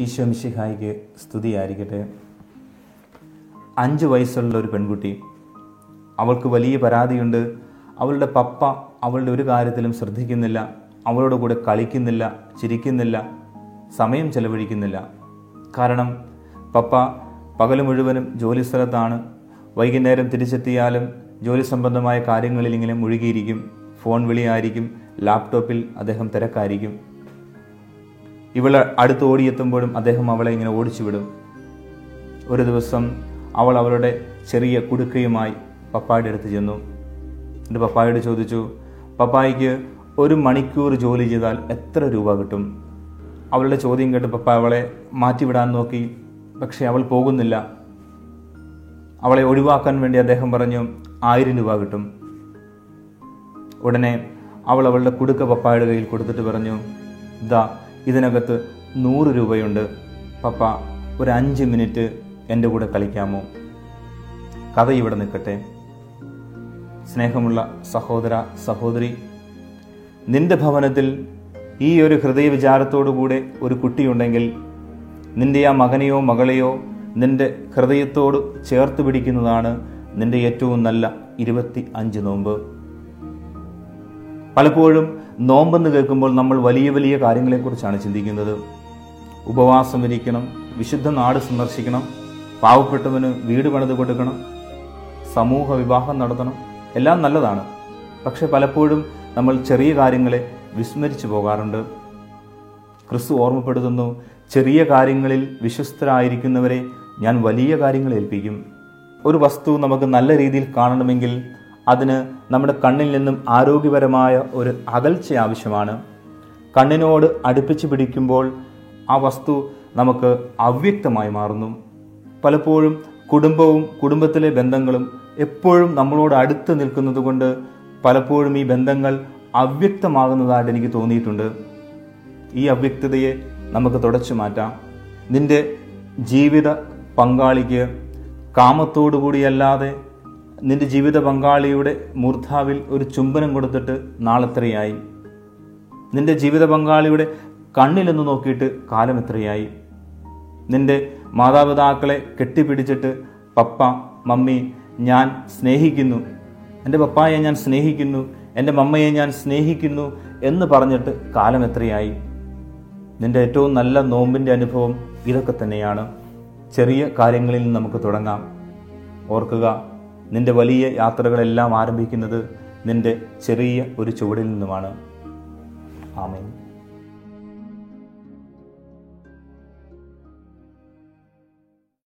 ഈശോ മിശിഹായിക്ക് സ്തുതിയായിരിക്കട്ടെ. അഞ്ച് വയസ്സുള്ള ഒരു പെൺകുട്ടി. അവൾക്ക് വലിയ പരാതിയുണ്ട്. അവളുടെ പപ്പ അവളുടെ ഒരു കാര്യത്തിലും ശ്രദ്ധിക്കുന്നില്ല. അവളോട് കൂടെ കളിക്കുന്നില്ല ചിരിക്കുന്നില്ല സമയം ചെലവഴിക്കുന്നില്ല. കാരണം പപ്പ പകൽ മുഴുവനും ജോലി സ്ഥലത്താണ്. വൈകുന്നേരം തിരിച്ചെത്തിയാലും ജോലി സംബന്ധമായ കാര്യങ്ങളിൽ ഇങ്ങനെ മുഴുകിയിരിക്കും. ഫോൺ വിളിയായിരിക്കും. ലാപ്ടോപ്പിൽ അദ്ദേഹം തിരക്കായിരിക്കും. ഇവൾ അടുത്ത് ഓടിയെത്തുമ്പോഴും അദ്ദേഹം അവളെ ഇങ്ങനെ ഓടിച്ചു വിടും. ഒരു ദിവസം അവൾ അവളുടെ ചെറിയ കുടുക്കയുമായി പപ്പായുടെ അടുത്ത് ചെന്നു. എന്നിട്ട് പപ്പായോട് ചോദിച്ചു പപ്പായിക്ക് ഒരു മണിക്കൂർ ജോലി ചെയ്താൽ എത്ര രൂപ കിട്ടും? അവളുടെ ചോദ്യം കേട്ട് പപ്പ അവളെ മാറ്റിവിടാൻ നോക്കി. പക്ഷേ അവൾ പോകുന്നില്ല. അവളെ ഒഴിവാക്കാൻ വേണ്ടി അദ്ദേഹം പറഞ്ഞു ആയിരം രൂപ കിട്ടും. ഉടനെ അവൾ അവളുടെ കുടുക്ക പപ്പായുടെ കയ്യിൽ കൊടുത്തിട്ട് പറഞ്ഞു ദാ ഇതിനകത്ത് നൂറ് രൂപയുണ്ട്. പപ്പ ഒരു അഞ്ച് മിനിറ്റ് എന്റെ കൂടെ കളിക്കാമോ? കഥ ഇവിടെ നിൽക്കട്ടെ. സ്നേഹമുള്ള സഹോദര സഹോദരി നിന്റെ ഭവനത്തിൽ ഈ ഒരു ഹൃദയവിചാരത്തോടുകൂടെ ഒരു കുട്ടിയുണ്ടെങ്കിൽ നിന്റെ ആ മകനെയോ മകളെയോ നിന്റെ ഹൃദയത്തോട് ചേർത്ത് പിടിക്കുന്നതാണ് നിന്റെ ഏറ്റവും നല്ല ഇരുപത്തി അഞ്ച് നോമ്പ്. പലപ്പോഴും നോമ്പെന്ന് കേൾക്കുമ്പോൾ നമ്മൾ വലിയ വലിയ കാര്യങ്ങളെക്കുറിച്ചാണ് ചിന്തിക്കുന്നത്. ഉപവാസം ഇരിക്കണം വിശുദ്ധ നാട് സന്ദർശിക്കണം പാവപ്പെട്ടവന് വീട് പണിത് കൊടുക്കണം സമൂഹ വിവാഹം നടത്തണം എല്ലാം നല്ലതാണ്. പക്ഷെ പലപ്പോഴും നമ്മൾ ചെറിയ കാര്യങ്ങളെ വിസ്മരിച്ചു പോകാറുണ്ട്. ക്രിസ്തു ഓർമ്മപ്പെടുത്തുന്നു ചെറിയ കാര്യങ്ങളിൽ വിശ്വസ്തരായിരിക്കുന്നവരെ ഞാൻ വലിയ കാര്യങ്ങൾ ഏൽപ്പിക്കും. ഒരു വസ്തു നമുക്ക് നല്ല രീതിയിൽ കാണണമെങ്കിൽ അതിന് നമ്മുടെ കണ്ണിൽ നിന്നും ആരോഗ്യപരമായ ഒരു അകൽച്ച ആവശ്യമാണ്. കണ്ണിനോട് അടുപ്പിച്ച് പിടിക്കുമ്പോൾ ആ വസ്തു നമുക്ക് അവ്യക്തമായി മാറുന്നു. പലപ്പോഴും കുടുംബവും കുടുംബത്തിലെ ബന്ധങ്ങളും എപ്പോഴും നമ്മളോട് അടുത്ത് നിൽക്കുന്നത് കൊണ്ട് പലപ്പോഴും ഈ ബന്ധങ്ങൾ അവ്യക്തമാകുന്നതായിട്ട് എനിക്ക് തോന്നിയിട്ടുണ്ട്. ഈ അവ്യക്തതയെ നമുക്ക് തുടച്ചു മാറ്റാം. നിന്റെ ജീവിത പങ്കാളിക്ക് കാമത്തോടുകൂടിയല്ലാതെ നിന്റെ ജീവിത പങ്കാളിയുടെ മൂർധാവിൽ ഒരു ചുംബനം കൊടുത്തിട്ട് നാളെത്രയായി? നിന്റെ ജീവിത പങ്കാളിയുടെ കണ്ണിലൊന്ന് നോക്കിയിട്ട് കാലം എത്രയായി നിന്റെ മാതാപിതാക്കളെ കെട്ടിപ്പിടിച്ചിട്ട് പപ്പ മമ്മി ഞാൻ സ്നേഹിക്കുന്നു. എന്റെ പപ്പായെ ഞാൻ സ്നേഹിക്കുന്നു എന്റെ മമ്മയെ ഞാൻ സ്നേഹിക്കുന്നു എന്ന് പറഞ്ഞിട്ട് കാലം എത്രയായി നിന്റെ ഏറ്റവും നല്ല നോമ്പിന്റെ അനുഭവം ഇതൊക്കെ തന്നെയാണ്. ചെറിയ കാര്യങ്ങളിൽ നിന്ന് നമുക്ക് തുടങ്ങാം. ഓർക്കുക നിന്റെ വലിയ യാത്രകളെല്ലാം ആരംഭിക്കുന്നത് നിന്റെ ചെറിയ ഒരു ചുവടിൽ നിന്നുമാണ്. ആമേൻ.